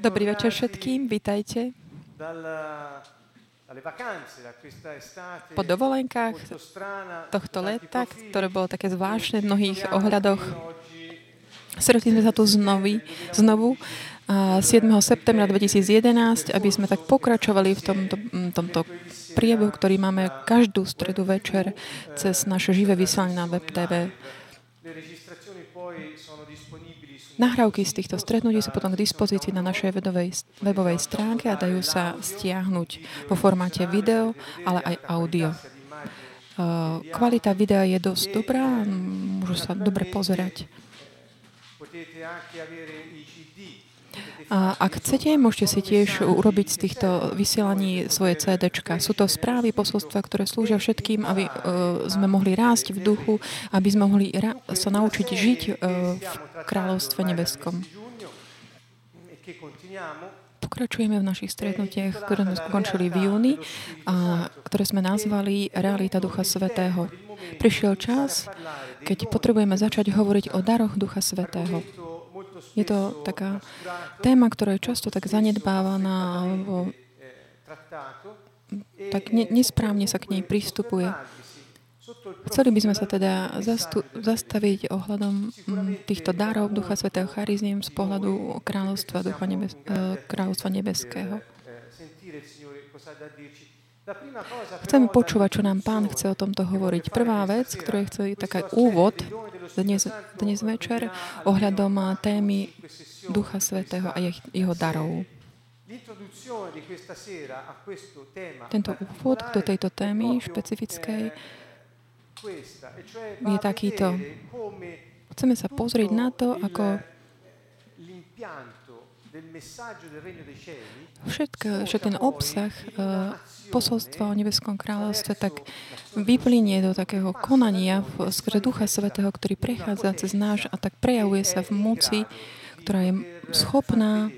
Dobrý večer všetkým, vítajte po dovolenkách tohto leta, ktoré bolo také zvláštne v mnohých ohľadoch. Stretli sme sa tu znovu, znovu a 7. septembra 2011, aby sme tak pokračovali v tomto, tomto priebehu, ktorý máme každú stredu večer cez naše živé vysielanie na web TV. Nahrávky z týchto stretnutí sú potom k dispozícii na našej webovej, stránke a dajú sa stiahnuť vo formáte video, ale aj audio. Uh, Kvalita videa je dosť dobrá, môžu sa dobre pozerať. A ak chcete, môžete si tiež urobiť z týchto vysielaní svoje CDčka. Sú to správy, posolstva, ktoré slúžia všetkým, aby uh, sme mohli rásť v duchu, aby sme mohli ra- sa naučiť žiť uh, v kráľovstve nebeskom. Pokračujeme v našich stretnutiach, ktoré sme skončili v júni a ktoré sme nazvali Realita Ducha Svetého. Prišiel čas, keď potrebujeme začať hovoriť o daroch Ducha Svetého. Je to taká téma, ktorá je často tak zanedbávaná alebo tak ne, nesprávne sa k nej pristupuje. Chceli by sme sa teda zastu, zastaviť ohľadom týchto darov Ducha Svetého charizmiem z pohľadu kráľovstva, Ducha nebes, eh, kráľovstva nebeského. Però, počúvať, čo nám Pán chce o tomto hovoriť. Prvá vec, ktorá je taká úvod dnes, dnes večer ohľadom témy Ducha Svetého a je- jeho darov. Tento úvod do tejto témy špecifickej je takýto. Chceme sa pozrieť na to, ako všetko, všetko ten obsah eh, posolstva o nebeskom kráľovstve tak vyplynie do takého konania v skrze Ducha Svetého, ktorý prechádza cez náš a tak prejavuje sa v moci, ktorá je schopná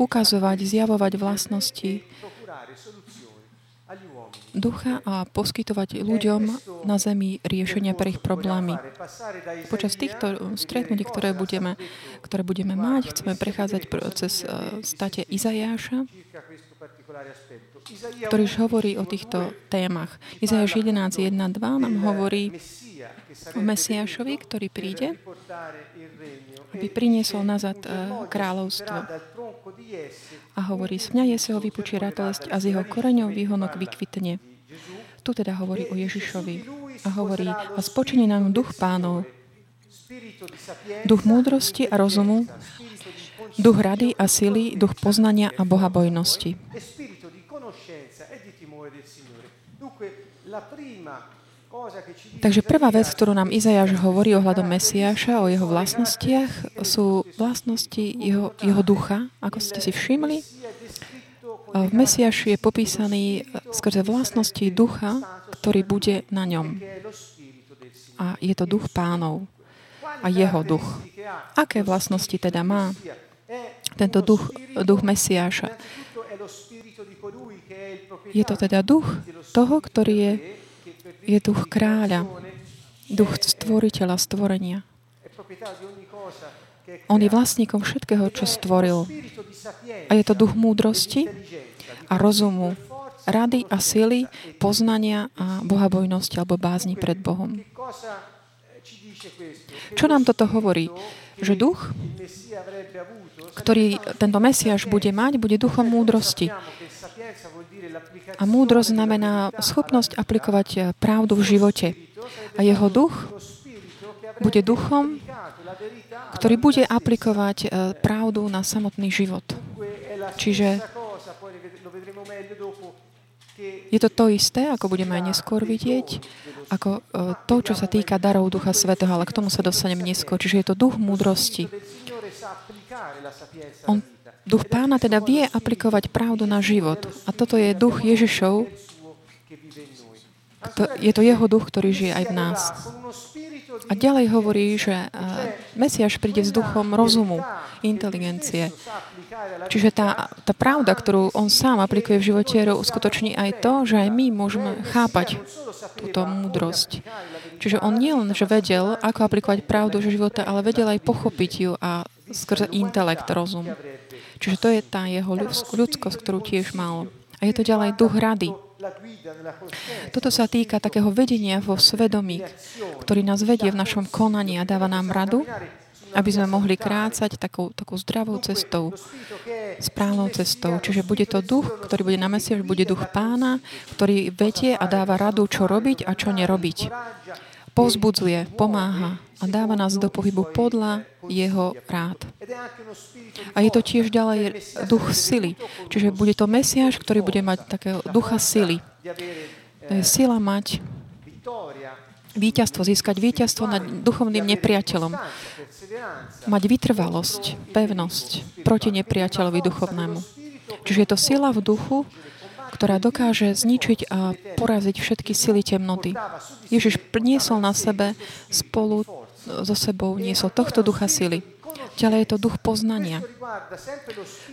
ukazovať, zjavovať vlastnosti ducha a poskytovať ľuďom na zemi riešenia pre ich problémy. Počas týchto stretnutí, ktoré budeme, ktoré budeme mať, chceme prechádzať proces eh, state Izajáša, ktorý už hovorí o týchto témach. Izajáš 11.1.2 nám hovorí o Mesiášovi, ktorý príde, aby priniesol nazad eh, kráľovstvo. A hovorí, z mňa Jeseho vypučí ratolesť a z jeho koreňov výhonok vykvitne. Tu teda hovorí o Ježišovi. A hovorí, a spočinie nám duch pánov, duch múdrosti a rozumu, duch rady a sily, duch poznania a bohabojnosti. e e la prima Takže prvá vec, ktorú nám Izajáš hovorí ohľadom Mesiáša, o jeho vlastnostiach, sú vlastnosti jeho, jeho ducha. Ako ste si všimli, v Mesiáši je popísaný skrze vlastnosti ducha, ktorý bude na ňom. A je to duch pánov a jeho duch. Aké vlastnosti teda má tento duch, duch Mesiáša? Je to teda duch toho, ktorý je, je duch kráľa, duch stvoriteľa stvorenia. On je vlastníkom všetkého, čo stvoril. A je to duch múdrosti a rozumu, rady a sily, poznania a bohabojnosti alebo bázni pred Bohom. Čo nám toto hovorí? Že duch, ktorý tento Mesiáš bude mať, bude duchom múdrosti. A múdrosť znamená schopnosť aplikovať eh, pravdu v živote. A jeho duch bude duchom, ktorý bude aplikovať eh, pravdu na samotný život. Čiže je to to isté, ako budeme aj neskôr vidieť, ako eh, to, čo sa týka darov Ducha Svetého, ale k tomu sa dostanem neskôr. Čiže je to duch múdrosti. On. Duch pána teda vie aplikovať pravdu na život. A toto je duch Ježišov, je to jeho duch, ktorý žije aj v nás. A ďalej hovorí, že eh, Mesiáš príde s duchom rozumu, inteligencie. Čiže tá, tá pravda, ktorú on sám aplikuje v živote, uskutoční aj to, že aj my môžeme chápať túto múdrosť. Čiže on nie len, že vedel, ako aplikovať pravdu v života, ale vedel aj pochopiť ju a skrze intelekt, rozum. Čiže to je tá jeho ľudskosť, ktorú tiež mal. A je to ďalej duch rady. Toto sa týka takého vedenia vo svedomí, ktorý nás vedie v našom konaní a dáva nám radu, aby sme mohli krácať takou, takou zdravou cestou, správnou cestou. Čiže bude to duch, ktorý bude na Mesiaš, bude duch pána, ktorý vedie a dáva radu, čo robiť a čo nerobiť. Povzbudzuje, pomáha a dáva nás do pohybu podľa jeho rád. A je to tiež ďalej duch sily. Čiže bude to Mesiaš, ktorý bude mať takého ducha sily. Sila mať víťazstvo, získať víťazstvo nad duchovným nepriateľom. Mať vytrvalosť, pevnosť proti nepriateľovi duchovnému. Čiže je to sila v duchu, ktorá dokáže zničiť a poraziť všetky sily temnoty. Ježiš niesol na sebe spolu so sebou, niesol tohto ducha sily. Ďalej je to duch poznania.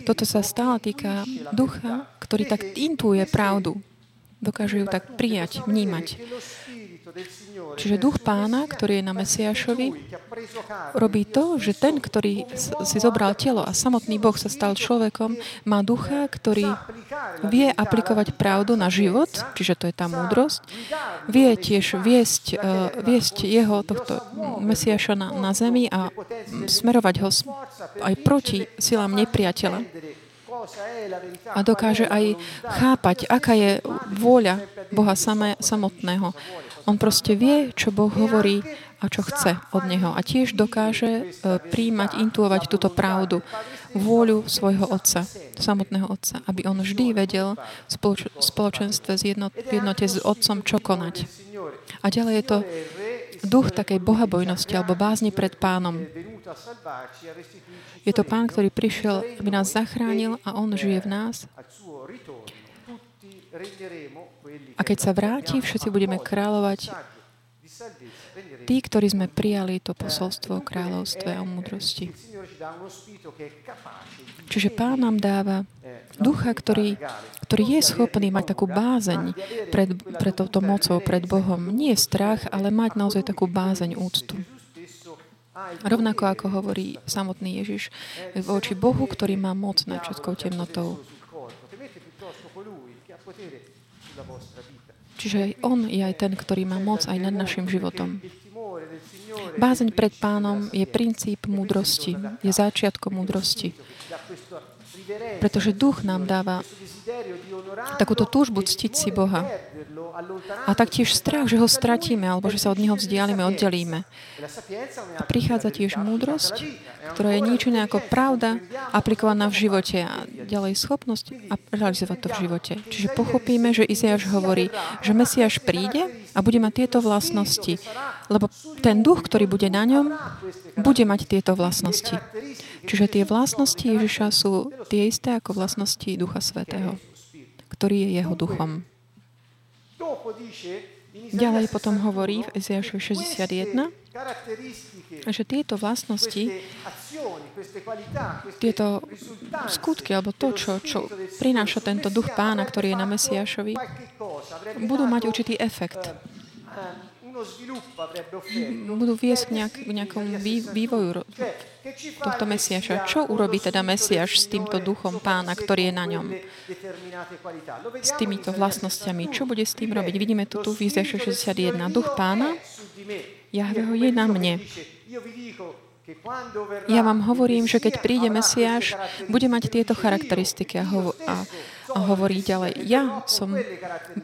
Toto sa stále týka ducha, ktorý tak intuuje pravdu. Dokáže ju tak prijať, vnímať. Čiže duch pána, ktorý je na Mesiašovi, robí to, že ten, ktorý si zobral telo a samotný Boh sa stal človekom, má ducha, ktorý vie aplikovať pravdu na život, čiže to je tá múdrosť, vie tiež viesť, uh, viesť jeho, tohto Mesiaša na, na zemi a smerovať ho aj proti silám nepriateľa a dokáže aj chápať, aká je vôľa Boha samé, samotného. On proste vie, čo Boh hovorí a čo chce od Neho. A tiež dokáže e, príjmať, intuovať túto pravdu, vôľu svojho Otca, samotného Otca, aby on vždy vedel v spoločenstve v jednote s Otcom, čo konať. A ďalej je to duch takej bohabojnosti alebo bázni pred pánom. Je to pán, ktorý prišiel, aby nás zachránil a on žije v nás. A keď sa vráti, všetci budeme kráľovať tí, ktorí sme prijali to posolstvo o kráľovstve a o múdrosti. Čiže Pán nám dáva ducha, ktorý, ktorý je schopný mať takú bázeň pred, pred touto mocou, pred Bohom. Nie strach, ale mať naozaj takú bázeň úctu. Rovnako ako hovorí samotný Ježiš voči Bohu, ktorý má moc nad všetkou temnotou. Čiže On je aj ten, ktorý má moc aj nad našim životom. Bázeň pred pánom je princíp múdrosti, je začiatkom múdrosti. Pretože duch nám dáva takúto túžbu ctiť si Boha. A taktiež strach, že ho stratíme, alebo že sa od neho vzdialíme, oddelíme. A prichádza tiež múdrosť, ktorá je nič iné ako pravda aplikovaná v živote a ďalej schopnosť a realizovať to v živote. Čiže pochopíme, že Iziáš hovorí, že Mesiáš príde a bude mať tieto vlastnosti, lebo ten duch, ktorý bude na ňom, bude mať tieto vlastnosti. Čiže tie vlastnosti Ježiša sú tie isté ako vlastnosti Ducha Svetého, ktorý je jeho duchom. Ďalej potom hovorí v Eziašovi 61, že tieto vlastnosti, tieto skutky, alebo to, čo, čo prináša tento duch pána, ktorý je na Mesiašovi, budú mať určitý efekt budú viesť k nejak, nejakom vývoju tohto Mesiaša. Čo urobí teda Mesiaš s týmto duchom pána, ktorý je na ňom? S týmito vlastnosťami. Čo bude s tým robiť? Vidíme tu tu v 61. Duch pána, Jahveho je na mne. Ja vám hovorím, že keď príde Mesiáš, bude mať tieto charakteristiky a, hovo- a, a hovorí ďalej. Ja som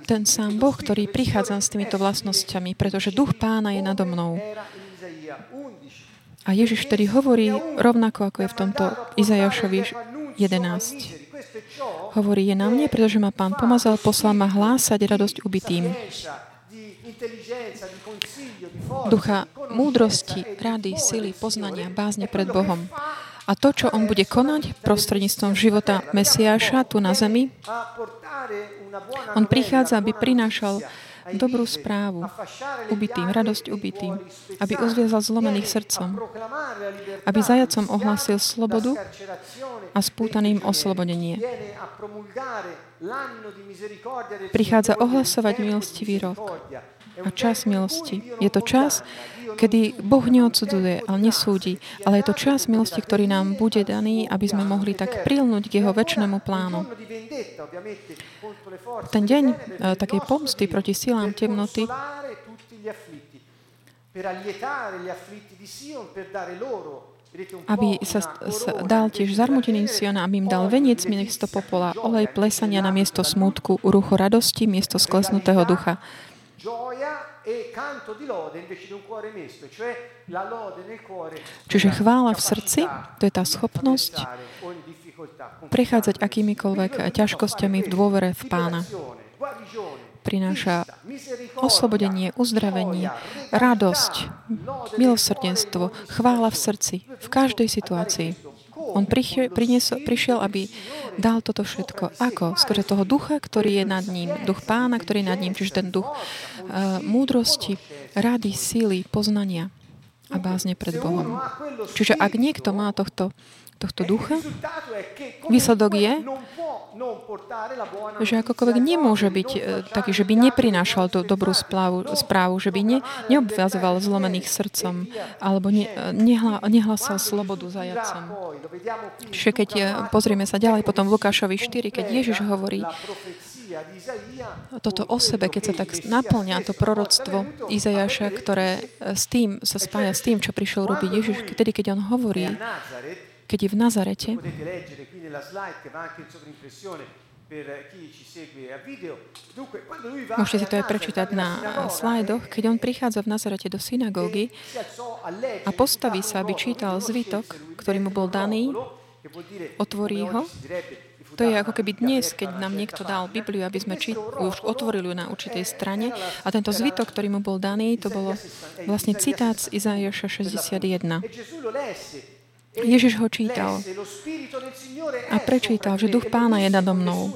ten sám Boh, ktorý prichádza s týmito vlastnosťami, pretože duch pána je nado mnou. A Ježiš tedy hovorí rovnako, ako je v tomto Izajašovi 11. Hovorí, je na mne, pretože ma pán pomazal, poslal ma hlásať radosť ubitým ducha múdrosti, rady, sily, poznania, bázne pred Bohom. A to, čo on bude konať prostredníctvom života Mesiáša tu na zemi, on prichádza, aby prinášal dobrú správu ubitým, radosť ubitým, aby uzviazal zlomených srdcom, aby zajacom ohlasil slobodu a spútaným oslobodenie. Prichádza ohlasovať milostivý rok a čas milosti. Je to čas, kedy Boh neodsuduje, ale nesúdi, ale je to čas milosti, ktorý nám bude daný, aby sme mohli tak prilnúť k jeho väčšnému plánu. Ten deň uh, takej pomsty proti silám temnoty aby sa, sa dal tiež zarmuteným Siona, aby im dal veniec miesto popola, olej plesania na miesto smutku, rucho radosti miesto sklesnutého ducha. Čiže chvála v srdci, to je tá schopnosť prechádzať akýmikoľvek ťažkosťami v dôvere v Pána. prináša oslobodenie, uzdravenie, radosť, milosrdenstvo, chvála v srdci, v každej situácii. On prišiel, prišiel, aby dal toto všetko. Ako? Skrze toho ducha, ktorý je nad ním. Duch pána, ktorý je nad ním. Čiže ten duch uh, múdrosti, rady, síly, poznania a bázne pred Bohom. Čiže ak niekto má tohto tohto ducha, výsledok je, že akokoľvek nemôže byť e, taký, že by neprinášal tú dobrú správu, správu že by ne, neobviazoval zlomených srdcom alebo ne, nehla, nehlasal slobodu zajacom. Čiže keď je, pozrieme sa ďalej potom v Lukášovi 4, keď Ježiš hovorí toto o sebe, keď sa tak naplňa to proroctvo Izajaša, ktoré e, s tým sa spája s tým, čo prišiel robiť Ježiš, tedy keď on hovorí, keď je v Nazarete, Môžete si to aj prečítať na slajdoch. Keď on prichádza v Nazarete do synagógy a postaví sa, aby čítal zvitok, ktorý mu bol daný, otvorí ho. To je ako keby dnes, keď nám niekto dal Bibliu, aby sme či, už otvorili na určitej strane. A tento zvitok, ktorý mu bol daný, to bolo vlastne citát z Izaiaša 61. Ježiš ho čítal a prečítal, že duch pána je nado mnou.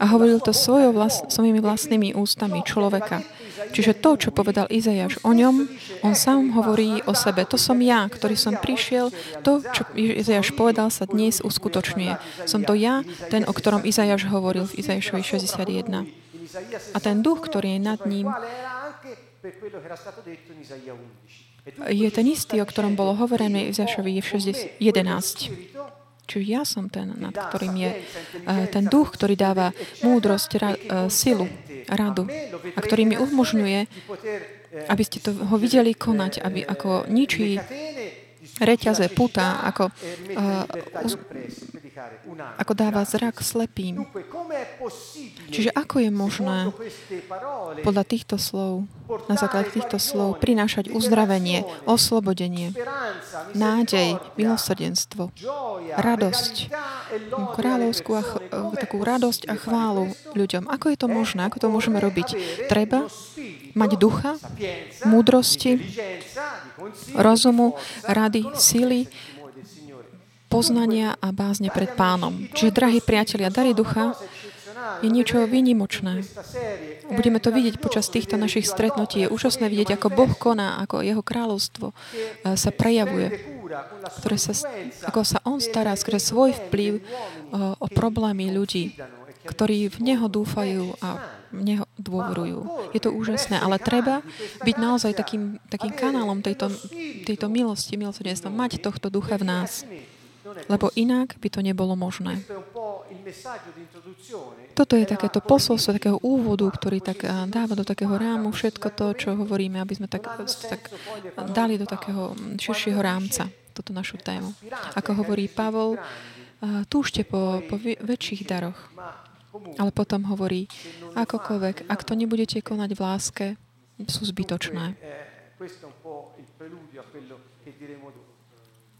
A hovoril to svojimi vlastnými ústami človeka. Čiže to, čo povedal Izajaš o ňom, on sám hovorí o sebe. To som ja, ktorý som prišiel. To, čo Izajaš povedal, sa dnes uskutočňuje. Som to ja, ten, o ktorom Izajaš hovoril v Izajašovi 61. A ten duch, ktorý je nad ním, je ten istý, o ktorom bolo hovorené v Zašovi 11. Čiže ja som ten, nad ktorým je uh, ten duch, ktorý dáva múdrosť, ra, uh, silu, radu a ktorý mi umožňuje, aby ste to ho videli konať, aby ako ničí reťaze, puta, ako, uh, ako dáva zrak slepým. Čiže ako je možné podľa týchto slov, na základe týchto slov, prinášať uzdravenie, oslobodenie, nádej, milosrdenstvo, radosť, kráľovskú a ch- takú radosť a chválu ľuďom. Ako je to možné? Ako to môžeme robiť? Treba mať ducha, múdrosti, rozumu, rady, síly, poznania a bázne pred pánom. Čiže, drahí priatelia, dary ducha je niečo výnimočné. Budeme to vidieť počas týchto našich stretnutí. Je úžasné vidieť, ako Boh koná, ako jeho kráľovstvo eh, sa prejavuje, ktoré sa, ako sa On stará skrze svoj vplyv eh, o problémy ľudí, ktorí v Neho dúfajú a v Neho dôverujú. Je to úžasné, ale treba byť naozaj takým, takým kanálom tejto, tejto milosti, milosrdenstva, mať tohto ducha v nás lebo inak by to nebolo možné. Toto je takéto posolstvo, takého úvodu, ktorý tak dáva do takého rámu všetko to, čo hovoríme, aby sme tak, tak dali do takého širšieho rámca túto našu tému. Ako hovorí Pavol, túžte po, po väčších daroch. Ale potom hovorí, akokoľvek, ak to nebudete konať v láske, sú zbytočné.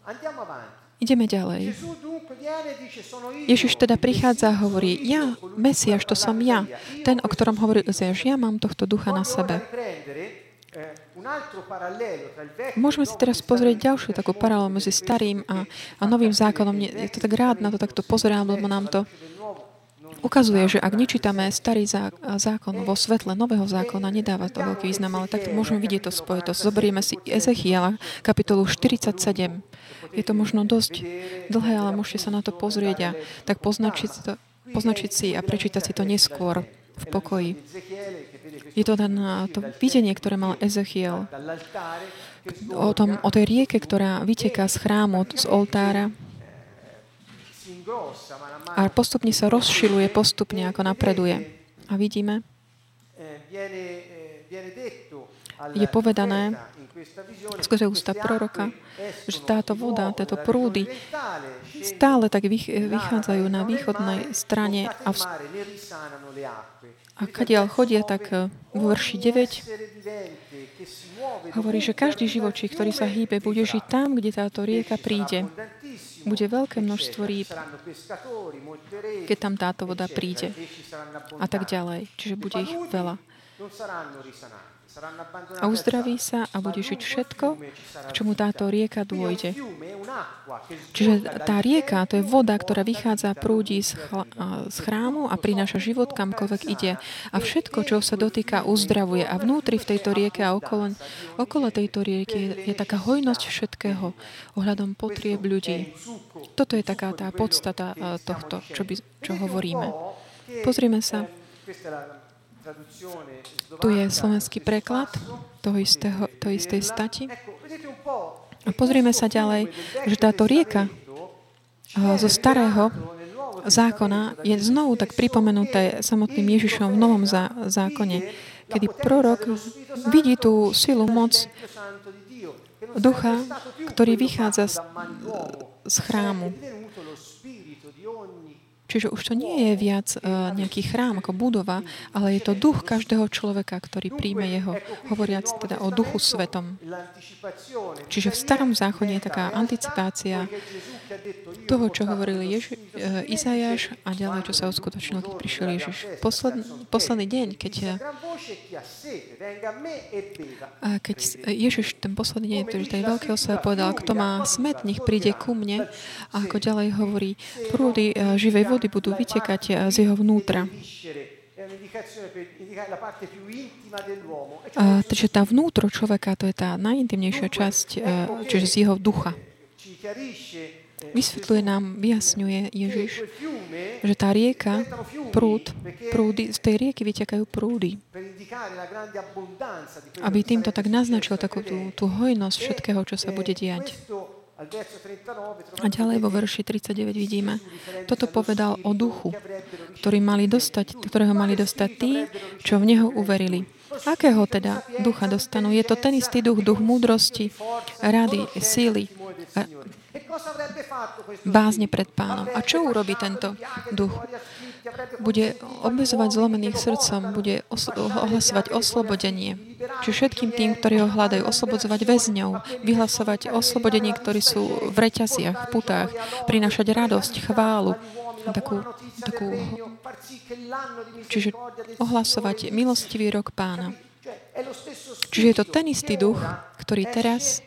Andiamo avanti. Ideme ďalej. Ježiš teda prichádza a hovorí, ja, Mesiaš, to som ja, ten, o ktorom hovorí Uziaš, ja mám tohto ducha na sebe. Môžeme si teraz pozrieť ďalšiu takú paralelu medzi starým a, a novým zákonom. Je to tak rád na to takto pozerám, lebo nám to ukazuje, že ak nečítame starý zákon vo svetle nového zákona, nedáva to veľký význam, ale tak môžeme vidieť to spojitosť. Zoberieme si Ezechiela, kapitolu 47. Je to možno dosť dlhé, ale môžete sa na to pozrieť a tak poznačiť, to, poznačiť si a prečítať si to neskôr v pokoji. Je to ten, to videnie, ktoré mal Ezechiel o, tom, o tej rieke, ktorá vyteká z chrámu, z oltára a postupne sa rozšiluje, postupne ako napreduje. A vidíme, je povedané skrze ústa proroka, že táto voda, tieto prúdy stále tak vychádzajú na východnej strane a, v... a kadiaľ chodia, tak vo verši 9 hovorí, že každý živočí, ktorý sa hýbe, bude žiť tam, kde táto rieka príde. Bude veľké množstvo rýb, keď tam táto voda príde. A tak ďalej. Čiže bude ich veľa a uzdraví sa a bude žiť všetko, k čomu táto rieka dôjde. Čiže tá rieka, to je voda, ktorá vychádza, prúdi z, z chrámu a prináša život kamkoľvek ide. A všetko, čo sa dotýka, uzdravuje. A vnútri v tejto rieke a okolo, okolo tejto rieky je, je taká hojnosť všetkého ohľadom potrieb ľudí. Toto je taká tá podstata tohto, čo, by, čo hovoríme. Pozrime sa. Tu je slovenský preklad toho istého, to istej stati. A pozrieme sa ďalej, že táto rieka zo starého zákona je znovu tak pripomenuté samotným Ježišom v novom zákone, kedy prorok vidí tú silu, moc ducha, ktorý vychádza z, z chrámu. Čiže už to nie je viac uh, nejaký chrám ako budova, ale je to duch každého človeka, ktorý príjme jeho, hovoriac teda o duchu svetom. Čiže v starom záchode je taká anticipácia toho, čo hovoril Ježi, uh, Izajáš a ďalej, čo sa uskutočnilo, keď prišiel Ježiš. Posled, posledný deň, keď, a keď Ježiš ten posledný deň, ktorý tej veľkého sa povedal, kto má smet, nech príde ku mne a ako ďalej hovorí, prúdy uh, živej vody vody budú vytekať z jeho vnútra. A, takže tá vnútro človeka, to je tá najintimnejšia časť, čiže z jeho ducha. Vysvetľuje nám, vyjasňuje Ježiš, že tá rieka, prúd, prúdy, z tej rieky vytekajú prúdy. Aby týmto tak naznačil takú tú, tú hojnosť všetkého, čo sa bude diať. A ďalej vo verši 39 vidíme, toto povedal o duchu, ktorý mali dostať, ktorého mali dostať tí, čo v Neho uverili. Akého teda ducha dostanú? Je to ten istý duch, duch múdrosti, rady, síly, bázne pred pánom. A čo urobí tento duch? Bude obezovať zlomených srdcom, bude os- ohlasovať oslobodenie. Čiže všetkým tým, ktorí ho hľadajú, oslobodzovať väzňov, vyhlasovať oslobodenie, ktorí sú v reťaziach, v putách, prinašať radosť, chválu, takú, takú, čiže ohlasovať milostivý rok pána. Čiže je to ten istý duch, ktorý teraz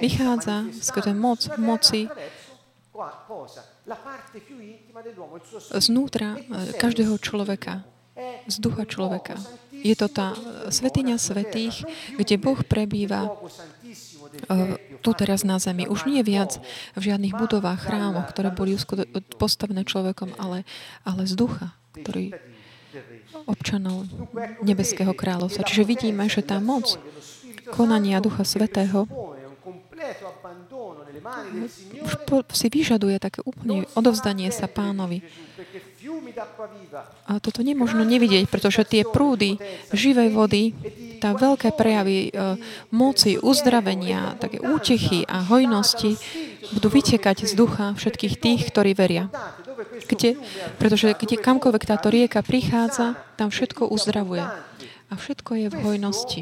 vychádza skrze moc, moci znútra eh, každého človeka, z ducha človeka. Je to tá svetiňa svetých, kde Boh prebýva eh, tu teraz na zemi. Už nie viac v žiadnych budovách, chrámoch, ktoré boli postavené človekom, ale, ale z ducha, ktorý občanov Nebeského kráľovstva. Čiže vidíme, že tá moc konania Ducha Svetého po, si vyžaduje také úplne odovzdanie sa pánovi. A toto nemôžno nevidieť, pretože tie prúdy živej vody, tá veľké prejavy e, moci, uzdravenia, také útechy a hojnosti budú vytekať z ducha všetkých tých, ktorí veria. Kde, pretože kde kamkoľvek táto rieka prichádza, tam všetko uzdravuje. A všetko je v hojnosti.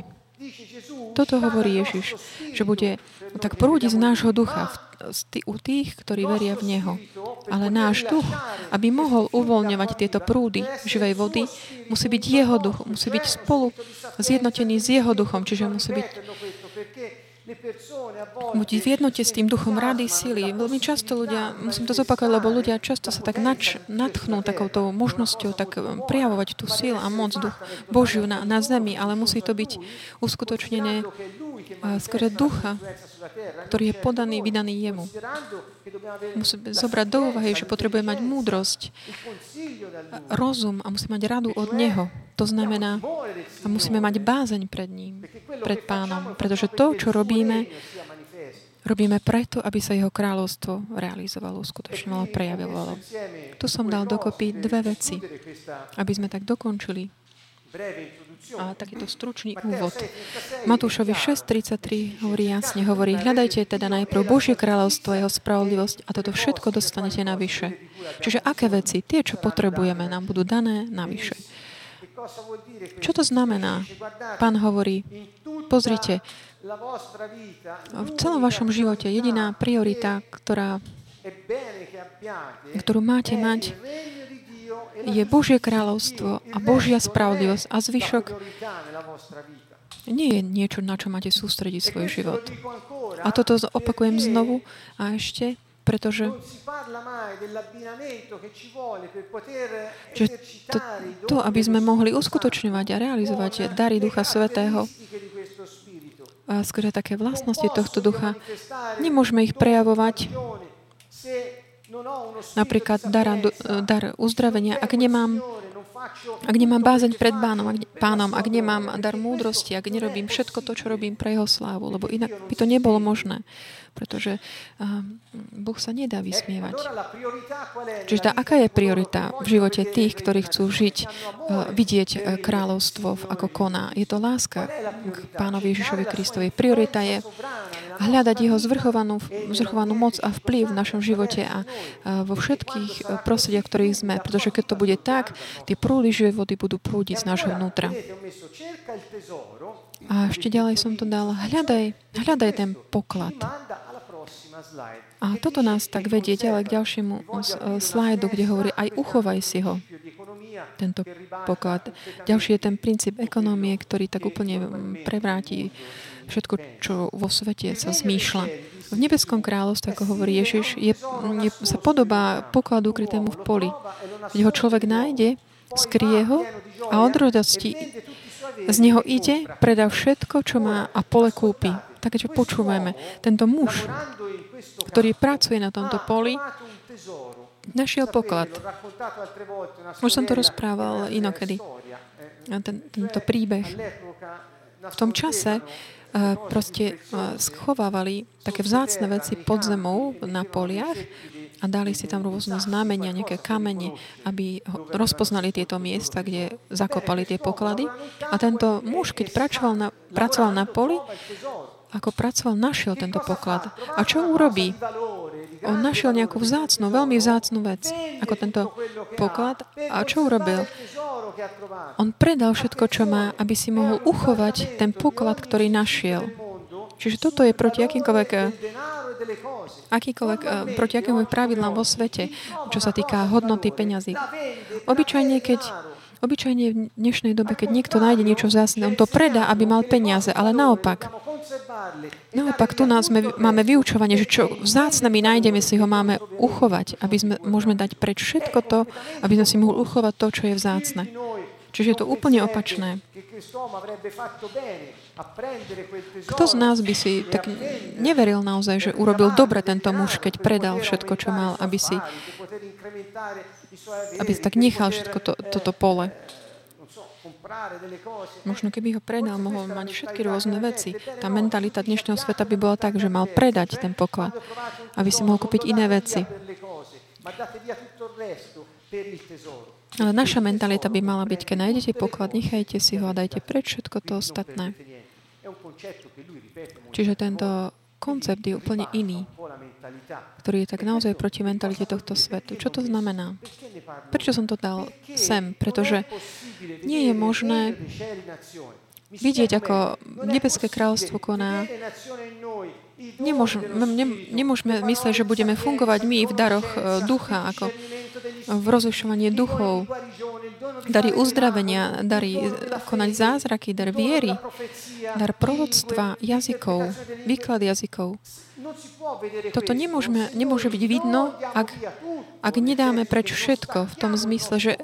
Toto hovorí Ježiš, že bude tak prúdiť z nášho ducha u tých, ktorí veria v Neho. Ale náš duch, aby mohol uvoľňovať tieto prúdy živej vody, musí byť jeho duch, musí byť spolu zjednotený s jeho duchom, čiže musí byť Buď v jednote s tým duchom rady, sily. Veľmi často ľudia, musím to zopakovať, lebo ľudia často sa tak nač, natchnú takouto možnosťou tak um, prijavovať tú sílu a moc duch Božiu na, na zemi, ale musí to byť uskutočnené skôr ducha, ktorý je podaný, vydaný jemu. Musíme zobrať do úvahy, že potrebuje mať múdrosť, rozum a musí mať radu od Neho. to znamená, a musíme mať bázeň pred ním, pred pánom, pretože to, čo robíme, robíme preto, aby sa jeho kráľovstvo realizovalo, uskutočňovalo, prejavovalo. Tu som dal dokopy dve veci, aby sme tak dokončili a takýto stručný úvod. Matúšovi 6.33 hovorí jasne, hovorí, hľadajte teda najprv Božie kráľovstvo, jeho spravodlivosť a toto všetko dostanete navyše. Čiže aké veci, tie, čo potrebujeme, nám budú dané navyše. Čo to znamená? Pán hovorí, pozrite, v celom vašom živote jediná priorita, ktorá, ktorú máte mať, je Božie kráľovstvo a Božia spravodlivosť a zvyšok nie je niečo, na čo máte sústrediť svoj život. A toto opakujem znovu a ešte, pretože že to, to, aby sme mohli uskutočňovať a realizovať dary Ducha Svetého, a skôr také vlastnosti tohto ducha, nemôžeme ich prejavovať napríklad dar, dar uzdravenia, ak nemám ak nemám bázeň pred pánom, ak, pánom, ak nemám dar múdrosti, ak nerobím všetko to, čo robím pre jeho slávu, lebo inak by to nebolo možné, pretože uh, Boh sa nedá vysmievať. Čiže tá, aká je priorita v živote tých, ktorí chcú žiť, uh, vidieť uh, kráľovstvo ako koná? Je to láska k pánovi Ježišovi Kristovi. Priorita je hľadať jeho zvrchovanú, zvrchovanú moc a vplyv v našom živote a, a vo všetkých prostrediach, ktorých sme. Pretože keď to bude tak, tie prúdy živej vody budú prúdiť z nášho vnútra. A ešte ďalej som to dal, hľadaj, hľadaj ten poklad. A toto nás tak vedie ďalej k ďalšiemu slajdu, kde hovorí, aj uchovaj si ho, tento poklad. Ďalší je ten princíp ekonómie, ktorý tak úplne prevráti všetko, čo vo svete sa zmýšľa. V nebeskom kráľovstve, ako hovorí Ježiš, je, je, sa podobá pokladu ukrytému v poli. Keď ho človek nájde, skrie ho a od radosti z neho ide, predá všetko, čo má a pole kúpi. Také, čo počúvame. Tento muž, ktorý pracuje na tomto poli, našiel poklad. Už som to rozprával inokedy. Ten, tento príbeh. V tom čase proste schovávali také vzácne veci pod zemou na poliach a dali si tam rôzne znamenia, nejaké kamene, aby rozpoznali tieto miesta, kde zakopali tie poklady. A tento muž, keď pracoval na, pracoval na poli, ako pracoval, našiel tento poklad. A čo urobí? On našiel nejakú vzácnu, veľmi vzácnu vec, ako tento poklad. A čo urobil? On predal všetko, čo má, aby si mohol uchovať ten poklad, ktorý našiel. Čiže toto je proti akýmkoľvek akýkoľvek, eh, proti akýmkoľvek pravidlám vo svete, čo sa týka hodnoty peňazí. Obyčajne, keď Obyčajne v dnešnej dobe, keď niekto nájde niečo vzácne, on to predá, aby mal peniaze, ale naopak. Naopak, tu nás sme, máme vyučovanie, že čo vzácne my nájdeme, si ho máme uchovať, aby sme môžeme dať preč všetko to, aby sme si mohli uchovať to, čo je vzácne. Čiže je to úplne opačné. Kto z nás by si tak neveril naozaj, že urobil dobre tento muž, keď predal všetko, čo mal, aby si, aby si tak nechal všetko to, toto pole? Možno keby ho predal, mohol mať všetky rôzne veci. Tá mentalita dnešného sveta by bola tak, že mal predať ten poklad, aby si mohol kúpiť iné veci. Ale naša mentalita by mala byť, keď nájdete poklad, nechajte si ho a dajte preč všetko to ostatné. Čiže tento koncept je úplne iný, ktorý je tak naozaj proti mentalite tohto svetu. Čo to znamená? Prečo som to dal sem? Pretože nie je možné vidieť, ako nebeské kráľstvo koná Nemôžeme, nemôžeme mysleť, že budeme fungovať my v daroch e, ducha, ako v rozlišovaní duchov, dary uzdravenia, dary konať zázraky, dar viery, dar prorodstva, jazykov, výklad jazykov. Toto nemôžeme, nemôže byť vidno, ak, ak nedáme preč všetko v tom zmysle, že,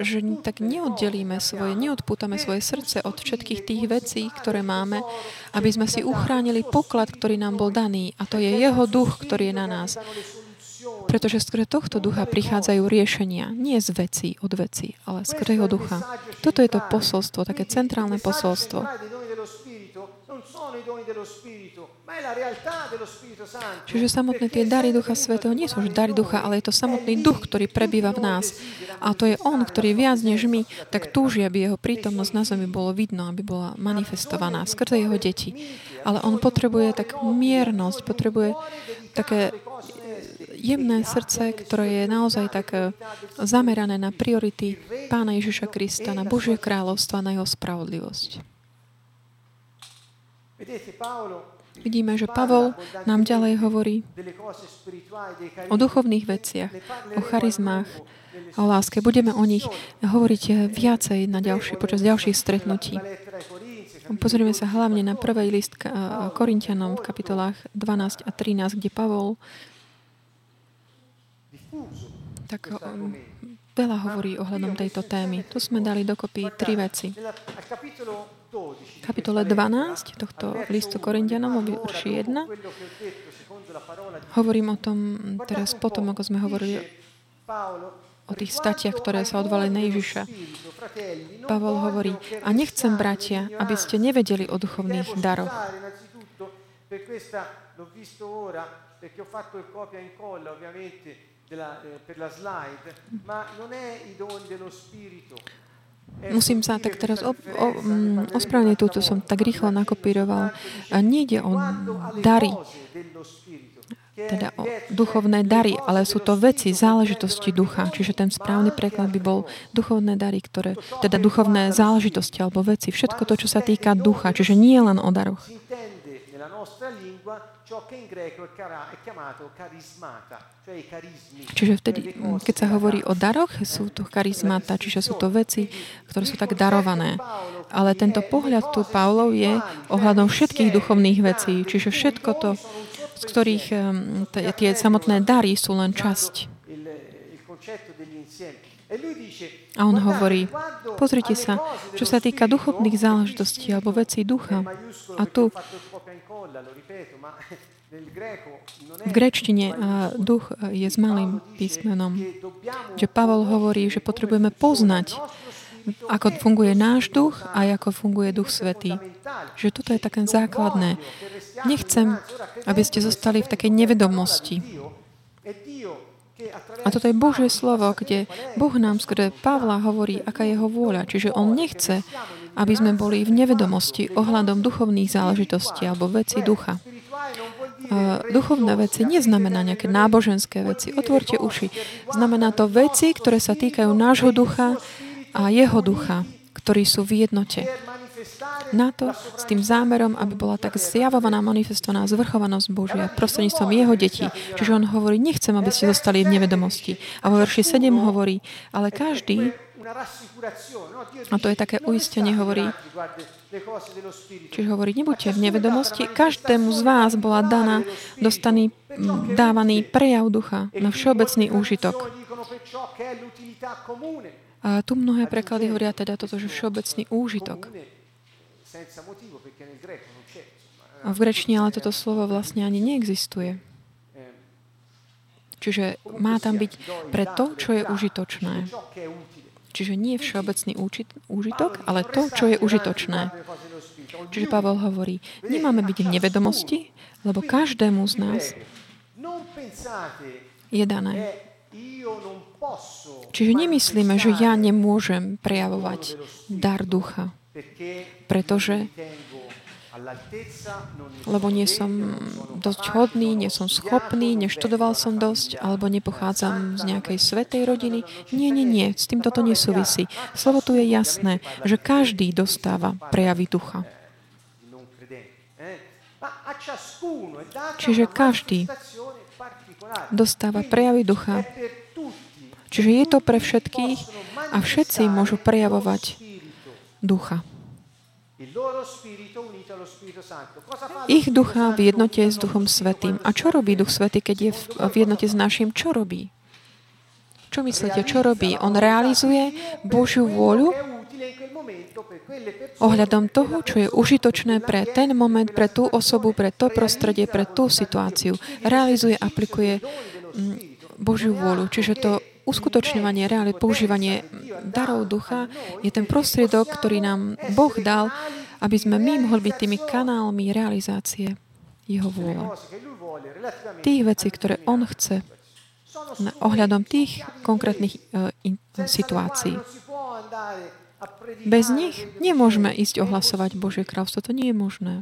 že tak neoddelíme svoje, neodpútame svoje srdce od všetkých tých vecí, ktoré máme, aby sme si uchránili poklad, ktorý nám bol daný. A to je jeho duch, ktorý je na nás. Pretože skrze tohto ducha prichádzajú riešenia. Nie z veci, od veci, ale skrze jeho ducha. Toto je to posolstvo, také centrálne posolstvo. Čiže samotné tie dary Ducha Svetého nie sú už dary Ducha, ale je to samotný Duch, ktorý prebýva v nás. A to je On, ktorý viac než my, tak túži, aby jeho prítomnosť na zemi bolo vidno, aby bola manifestovaná skrze jeho deti. Ale On potrebuje tak miernosť, potrebuje také jemné srdce, ktoré je naozaj tak eh, zamerané na priority Pána Ježiša Krista, na Božie kráľovstvo a na jeho spravodlivosť. Vidíme, že Pavol nám ďalej hovorí o duchovných veciach, o charizmách, o láske. Budeme o nich hovoriť viacej na ďalší, počas ďalších stretnutí. Pozrieme sa hlavne na prvý list Korintianom v kapitolách 12 a 13, kde Pavol tak um, veľa hovorí ohľadom tejto témy. Tu sme dali dokopy tri veci kapitole 12 tohto listu Korintianom, verši 1. Hovorím o tom teraz potom, ako sme hovorili o tých statiach, ktoré sa odvali na Ježiša. Pavol hovorí, a nechcem, bratia, aby ste nevedeli o duchovných daroch. perché ho fatto il copia e incolla ovviamente della, eh, per la slide, ma non è i doni dello Spirito. Musím sa tak teraz o, o, mm, ospravedlniť, túto som tak rýchlo nakopíroval. Nejde o dary, teda o duchovné dary, ale sú to veci, záležitosti ducha. Čiže ten správny preklad by bol duchovné dary, ktoré, teda duchovné záležitosti alebo veci, všetko to, čo sa týka ducha, čiže nie len o daroch. Čiže vtedy, keď sa hovorí o daroch, sú to charizmata, čiže sú to veci, ktoré sú tak darované. Ale tento pohľad tu Pavlov je ohľadom všetkých duchovných vecí, čiže všetko to, z ktorých tie samotné dary sú len časť. A on hovorí, pozrite sa, čo sa týka duchovných záležitostí alebo vecí ducha. A tu v grečtine duch je s malým písmenom. Že Pavol hovorí, že potrebujeme poznať, ako funguje náš duch a ako funguje duch svetý. Že toto je také základné. Nechcem, aby ste zostali v takej nevedomosti. A toto je Božie slovo, kde Boh nám skrze Pavla hovorí, aká je jeho vôľa. Čiže on nechce, aby sme boli v nevedomosti ohľadom duchovných záležitostí alebo veci ducha. Duchovné veci neznamená nejaké náboženské veci. Otvorte uši. Znamená to veci, ktoré sa týkajú nášho ducha a jeho ducha, ktorí sú v jednote na to s tým zámerom, aby bola tak zjavovaná, manifestovaná zvrchovanosť Božia prostredníctvom jeho detí. Čiže on hovorí, nechcem, aby ste zostali v nevedomosti. A vo verši 7 hovorí, ale každý, a to je také uistenie, hovorí, Čiže hovorí, nebuďte v nevedomosti. Každému z vás bola daná, dostaný, dávaný prejav ducha na všeobecný úžitok. A tu mnohé preklady hovoria teda toto, že všeobecný úžitok. A v grečtine ale toto slovo vlastne ani neexistuje. Čiže má tam byť pre to, čo je užitočné. Čiže nie všeobecný úžitok, ale to, čo je užitočné. Čiže Pavel hovorí, nemáme byť v nevedomosti, lebo každému z nás je dané. Čiže nemyslíme, že ja nemôžem prejavovať dar ducha pretože lebo nie som dosť hodný, nie som schopný, neštudoval som dosť, alebo nepochádzam z nejakej svetej rodiny. Nie, nie, nie, s tým toto nesúvisí. Slovo tu je jasné, že každý dostáva prejavy ducha. Čiže každý dostáva prejavy ducha. Čiže je to pre všetkých a všetci môžu prejavovať ducha. Ich ducha v jednote s Duchom Svetým. A čo robí Duch Svetý, keď je v jednote s našim? Čo robí? Čo myslíte, čo robí? On realizuje Božiu vôľu ohľadom toho, čo je užitočné pre ten moment, pre tú osobu, pre to prostredie, pre tú situáciu. Realizuje, aplikuje mm, Božiu vôľu. Čiže to uskutočňovanie, reálne používanie darov ducha je ten prostriedok, ktorý nám Boh dal, aby sme my mohli byť tými kanálmi realizácie jeho vôle. Tých vecí, ktoré On chce ohľadom tých konkrétnych in, situácií. Bez nich nemôžeme ísť ohlasovať Božie kráľstvo. To nie je možné.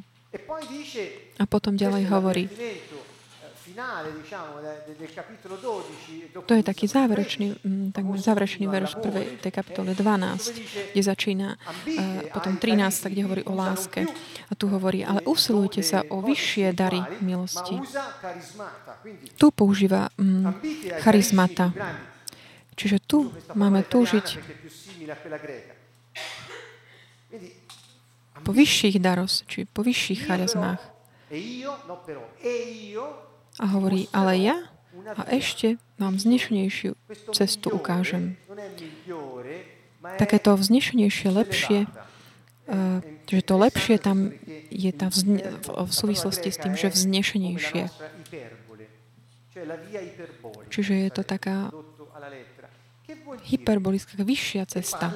A potom ďalej hovorí, to je taký záverečný, mm, takmer záverečný verš prvej tej kapitole 12, kde začína, uh, potom 13, kde hovorí o láske. A tu hovorí, ale usilujte sa o vyššie dary milosti. Tu používa um, charizmata. Čiže tu máme túžiť po vyšších daros, či po vyšších charizmách. A hovorí, ale ja a ešte vám vznešenejšiu cestu ukážem. Takéto vznešenejšie, lepšie, uh, že to lepšie tam je tá vzne, v súvislosti s tým, že vznešenejšie. Čiže je to taká hyperbolická, vyššia cesta,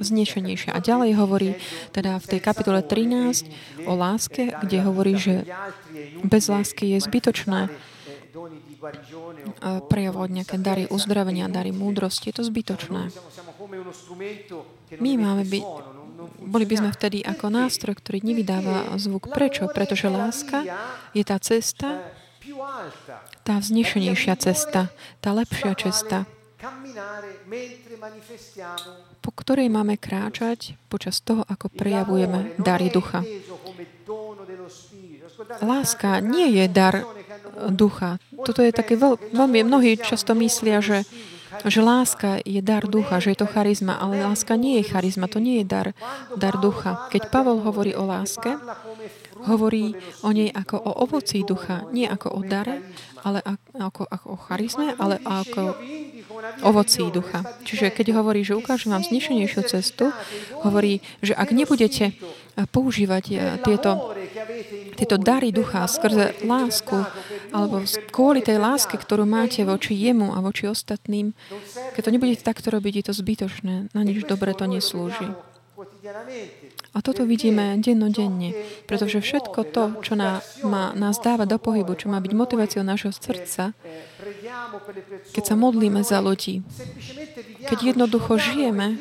znešenejšia. A ďalej hovorí, teda v tej kapitole 13 o láske, kde hovorí, že bez lásky je zbytočné prejavovať nejaké dary uzdravenia, dary múdrosti. Je to zbytočné. My máme byť, boli by sme vtedy ako nástroj, ktorý nevydáva zvuk. Prečo? Pretože láska je tá cesta, tá vznešenejšia cesta, tá lepšia cesta, po ktorej máme kráčať počas toho, ako prejavujeme dary ducha. Láska nie je dar ducha. Toto je také veľ, veľmi, mnohí často myslia, že, že láska je dar ducha, že je to charizma, ale láska nie je charizma, to nie je dar, dar ducha. Keď Pavol hovorí o láske, hovorí o nej ako o ovocí ducha, nie ako o dare, ale ako, ako o charizme, ale ako ovocí ducha. Čiže keď hovorí, že ukážem vám znešenejšiu cestu, hovorí, že ak nebudete eh, používať eh, tieto, tieto dary ducha skrze lásku, alebo kvôli tej láske, ktorú máte voči jemu a voči ostatným, keď to nebudete takto robiť, je to zbytočné. Na nič dobre to neslúži. A toto vidíme dennodenne, pretože všetko to, čo ná, má, nás dáva do pohybu, čo má byť motiváciou nášho srdca, keď sa modlíme za ľudí, keď jednoducho žijeme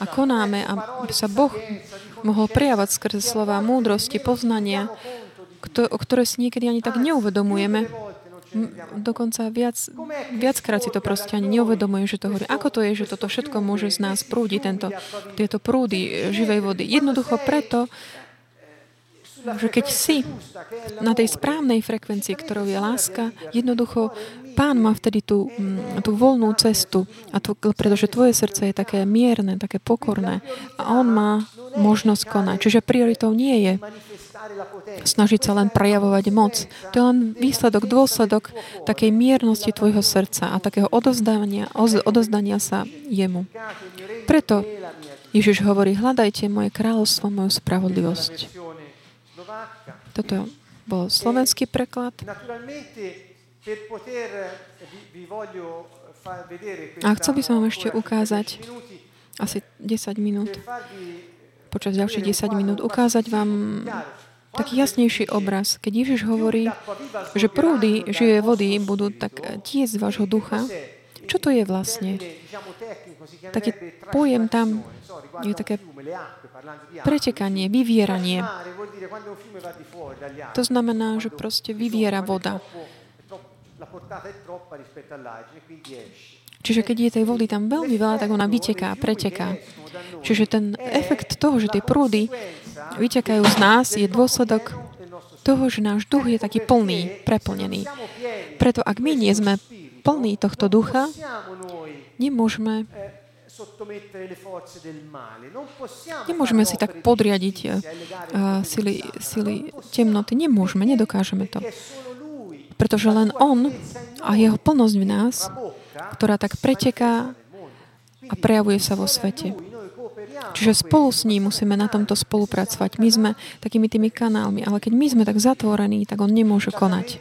a konáme a sa Boh mohol prijavať skrze slova múdrosti, poznania, o ktoré si niekedy ani tak neuvedomujeme, dokonca viac, viackrát si to proste ani neuvedomujem, že to hovorí. Ako to je, že toto všetko môže z nás prúdiť, tento, tieto prúdy živej vody? Jednoducho preto, že keď si na tej správnej frekvencii, ktorou je láska, jednoducho Pán má vtedy tú, mm, tú voľnú cestu, a tu, pretože tvoje srdce je také mierne, také pokorné a On má možnosť konať. Čiže prioritou nie je snažiť sa len prejavovať moc. To je len výsledok, dôsledok takej miernosti tvojho srdca a takého odozdania, odozdania sa jemu. Preto Ježiš hovorí, hľadajte moje kráľovstvo, moju spravodlivosť. Toto bol slovenský preklad. A chcel by som vám ešte ukázať asi 10 minút, počas ďalších 10 minút, ukázať vám taký jasnejší obraz. Keď Ježiš hovorí, že prúdy žije vody budú tak tiesť z vášho ducha, čo to je vlastne? Taký pojem tam je také pretekanie, vyvieranie. To znamená, že proste vyviera voda. Čiže keď je tej vody tam veľmi veľa, tak ona vyteká, preteká. Čiže ten efekt toho, že tie prúdy vytekajú z nás, je dôsledok toho, že náš duch je taký plný, preplnený. Preto ak my nie sme plní tohto ducha, nemôžeme Nemôžeme si tak podriadiť uh, sily, sily temnoty. Nemôžeme, nedokážeme to. Pretože len On a Jeho plnosť v nás, ktorá tak preteká a prejavuje sa vo svete. Čiže spolu s ním musíme na tomto spolupracovať. My sme takými tými kanálmi, ale keď my sme tak zatvorení, tak on nemôže konať.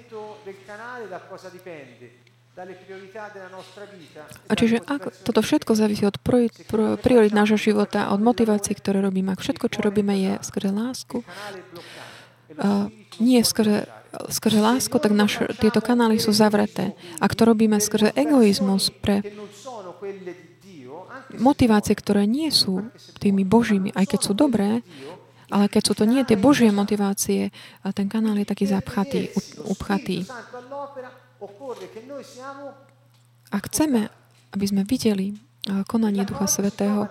A čiže ak, toto všetko závisí od priorit nášho života, od motivácií, ktoré robíme. Ak všetko, čo robíme, je skrze lásku, a nie skrze, skrze lásku, tak naš, tieto kanály sú zavreté. Ak to robíme skrze egoizmus pre motivácie, ktoré nie sú tými božími, aj keď sú dobré, ale keď sú to nie tie božie motivácie, ten kanál je taký zapchatý, upchatý. A chceme, aby sme videli konanie Ducha Svetého,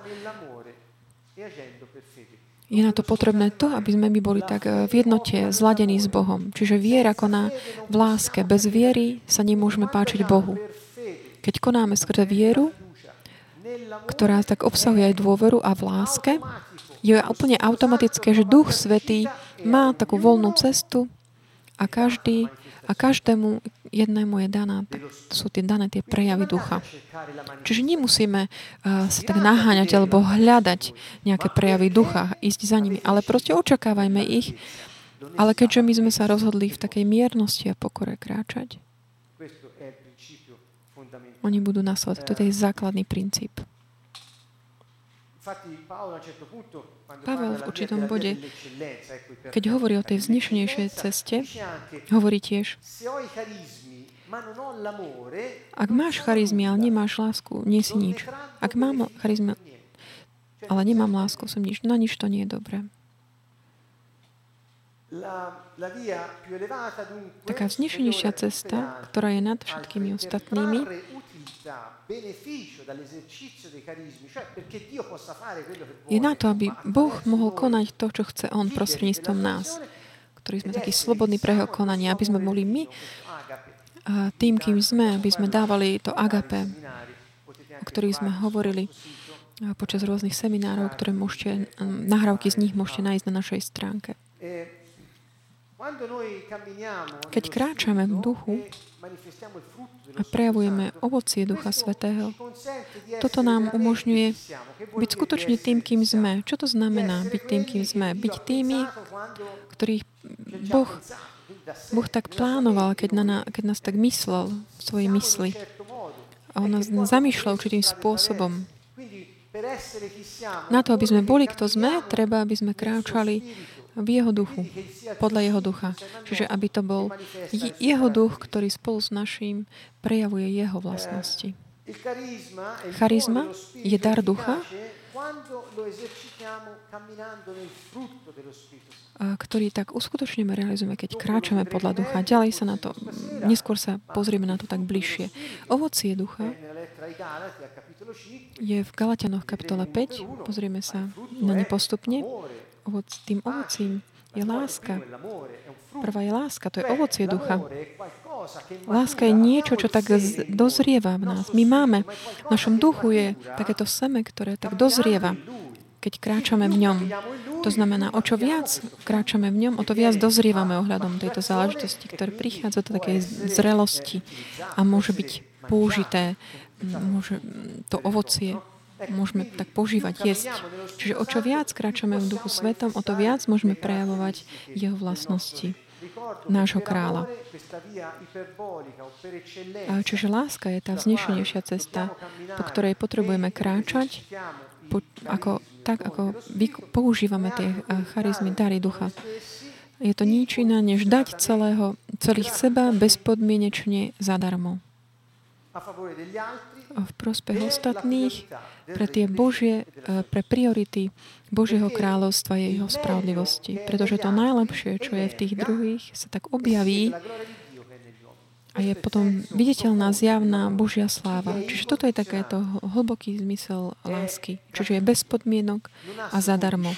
je na to potrebné to, aby sme my boli tak v jednote, zladení s Bohom. Čiže viera koná v láske. Bez viery sa nemôžeme páčiť Bohu. Keď konáme skrze vieru, ktorá tak obsahuje aj dôveru a v láske, je úplne automatické, že Duch Svetý má takú voľnú cestu a každý a každému jednému je daná, tak sú tie dané tie prejavy ducha. Čiže nemusíme uh, sa tak naháňať alebo hľadať nejaké prejavy ducha, ísť za nimi, ale proste očakávajme ich. Ale keďže my sme sa rozhodli v takej miernosti a pokore kráčať, oni budú nasledovať. Toto je základný princíp. Pavel v určitom bode, keď hovorí o tej vznešenejšej ceste, hovorí tiež, ak máš charizmy, ale nemáš lásku, nie si nič. Ak mám charizmy, ale nemám lásku, som nič. Na nič to nie je dobré. Taká vznešenejšia cesta, ktorá je nad všetkými ostatnými, je na to, aby Boh mohol konať to, čo chce On prostredníctvom nás, ktorí sme takí slobodní pre Jeho konanie, aby sme boli my tým, kým sme, aby sme dávali to agape, o ktorých sme hovorili počas rôznych seminárov, ktoré môžete, nahrávky z nich môžete nájsť na našej stránke. Keď kráčame v duchu a prejavujeme ovocie Ducha Svetého, toto nám umožňuje byť skutočne tým, kým sme. Čo to znamená byť tým, kým sme? Byť tými, ktorých Boh, boh tak plánoval, keď, na, keď nás tak myslel v svojej mysli. A On nás zamýšľa určitým spôsobom. Na to, aby sme boli, kto sme, treba, aby sme kráčali v jeho duchu, podľa jeho ducha. Čiže aby to bol jeho duch, ktorý spolu s naším prejavuje jeho vlastnosti. Charizma je dar ducha, ktorý tak uskutočneme, realizujeme, keď kráčame podľa ducha. Ďalej sa na to, neskôr sa pozrieme na to tak bližšie. Ovocie ducha je v Galatianoch kapitole 5. Pozrieme sa na ne postupne ovoc, tým ovocím je láska. Prvá je láska, to je ovocie ducha. Láska je niečo, čo tak dozrieva v nás. My máme, v našom duchu je takéto seme, ktoré tak dozrieva, keď kráčame v ňom. To znamená, o čo viac kráčame v ňom, o to viac dozrievame ohľadom tejto záležitosti, ktoré prichádza do takej zrelosti a môže byť použité, môže to ovocie môžeme tak požívať, jesť. Čiže o čo viac kráčame v duchu svetom, o to viac môžeme prejavovať jeho vlastnosti nášho kráľa. Čiže láska je tá vznešenejšia cesta, po ktorej potrebujeme kráčať, po, ako, tak ako používame tie charizmy, dary ducha. Je to nič iné, než dať celého, celých seba bezpodmienečne zadarmo v prospech ostatných, pre tie Božie, e, pre priority Božieho kráľovstva jeho spravodlivosti. Pretože to najlepšie, čo je v tých druhých, sa tak objaví a je potom viditeľná, zjavná Božia sláva. Čiže toto je takéto hlboký zmysel lásky. Čiže je bez podmienok a zadarmo.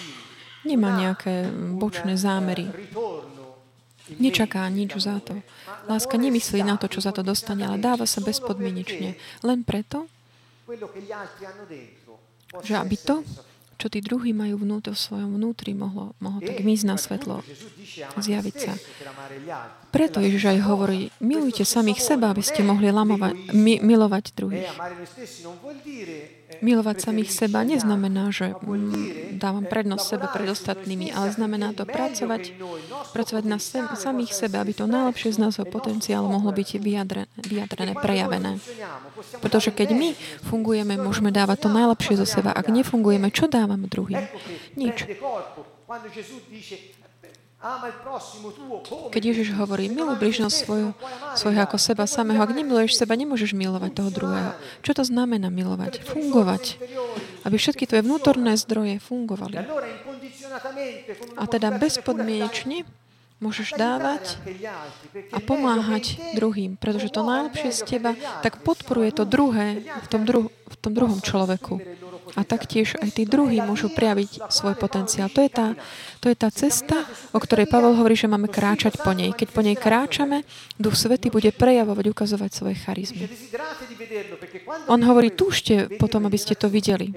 Nemá nejaké bočné zámery. Nečaká nič za to. Láska nemyslí na to, čo za to dostane, ale dáva sa bezpodmienečne. Len preto, že aby to, čo tí druhí majú vnútri, v svojom vnútri, mohlo, mohlo tak mísť na svetlo, zjaviť sa. Preto Ježiš aj hovorí, milujte samých seba, aby ste mohli lamovať, mi, milovať druhých. Milovať samých seba neznamená, že mm, dávam prednosť sebe pred ostatnými, ale znamená to pracovať, pracovať na sem, samých sebe, aby to najlepšie z nášho potenciálu mohlo byť vyjadrené, vyjadrené, prejavené. Pretože keď my fungujeme, môžeme dávať to najlepšie zo seba. Ak nefungujeme, čo dávame druhým? Nič. Keď Ježiš hovorí, miluj bližnosť svoju, svojho ako seba samého, ak nemiluješ seba, nemôžeš milovať toho druhého. Čo to znamená milovať? Fungovať. Aby všetky tvoje vnútorné zdroje fungovali. A teda bezpodmienečne môžeš dávať a pomáhať druhým, pretože to najlepšie z teba tak podporuje to druhé v tom, dru- v tom druhom človeku. A taktiež aj tí druhí môžu prejaviť svoj potenciál. To je, tá, to je tá cesta, o ktorej Pavel hovorí, že máme kráčať po nej. Keď po nej kráčame, Duch Svety bude prejavovať, ukazovať svoje charizmy. On hovorí, túžte potom, aby ste to videli.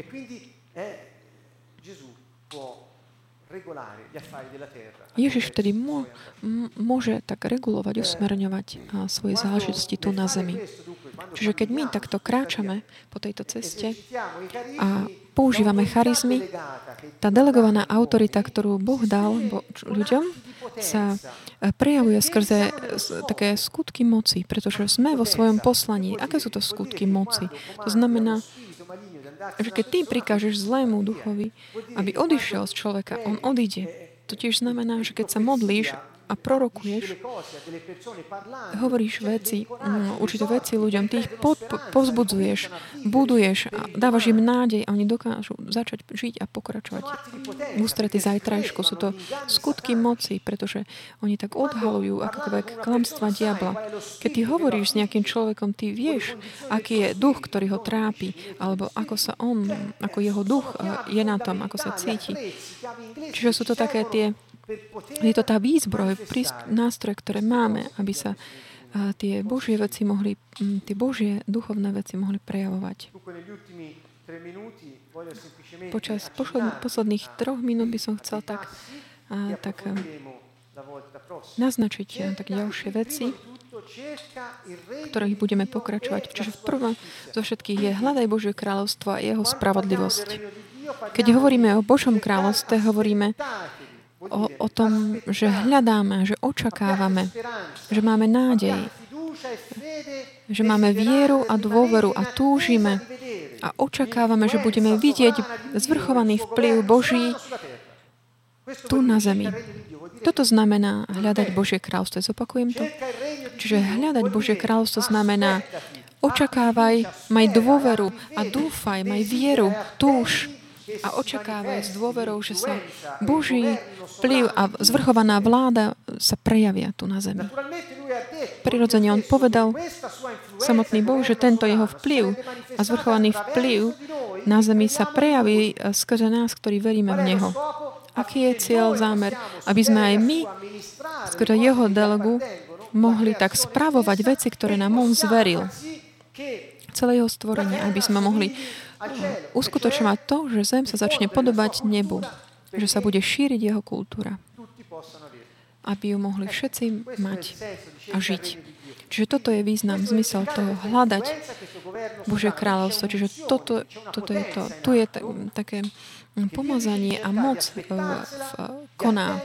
Ježiš vtedy mô, môže tak regulovať, usmerňovať svoje záležitosti tu na zemi. Čiže keď my takto kráčame po tejto ceste a používame charizmy, tá delegovaná autorita, ktorú Boh dal ľuďom, sa e, prejavuje skrze také skutky moci, pretože sme vo svojom poslaní. Aké sú to skutky moci? To znamená, že keď ty prikážeš zlému duchovi, aby odišiel z človeka, on odíde. To tiež znamená, že keď sa modlíš a prorokuješ, hovoríš veci, no, určité veci ľuďom, ty ich pod, povzbudzuješ, buduješ a dávaš im nádej a oni dokážu začať žiť a pokračovať v ústrety zajtrajšku. Sú to skutky moci, pretože oni tak odhalujú akokoľvek klamstva diabla. Keď ty hovoríš s nejakým človekom, ty vieš, aký je duch, ktorý ho trápi, alebo ako sa on, ako jeho duch eh, je na tom, ako sa cíti. Čiže sú to také tie je to tá výzbroj, nástroj, ktoré máme, aby sa tie Božie veci mohli, tie Božie duchovné veci mohli prejavovať. Počas posledných troch minút by som chcel tak, tak naznačiť tak ďalšie veci, ktorých budeme pokračovať. Čiže v prvom zo všetkých je hľadaj Božie kráľovstvo a jeho spravodlivosť. Keď hovoríme o Božom kráľovstve, hovoríme o, o tom, že hľadáme, že očakávame, že máme nádej, že máme vieru a dôveru a túžime a očakávame, že budeme vidieť zvrchovaný vplyv Boží tu na zemi. Toto znamená hľadať Božie kráľstvo. Zopakujem to. Čiže hľadať Božie kráľstvo znamená očakávaj, maj dôveru a dúfaj, maj vieru, túž a očakávaj s dôverou, že sa Boží vplyv a zvrchovaná vláda sa prejavia tu na zemi. Prirodzene on povedal, samotný Boh, že tento jeho vplyv a zvrchovaný vplyv na zemi sa prejaví skrze nás, ktorí veríme v Neho. Aký je cieľ, zámer? Aby sme aj my skrze jeho delegu mohli tak spravovať veci, ktoré nám on zveril. Celé jeho stvorenie, aby sme mohli uskutočňovať to, že zem sa začne podobať nebu, že sa bude šíriť jeho kultúra, aby ju mohli všetci mať a žiť. Čiže toto je význam, zmysel toho hľadať Božie kráľovstvo. Čiže toto, toto je to. Tu je t- také pomazanie a moc uh, v, koná.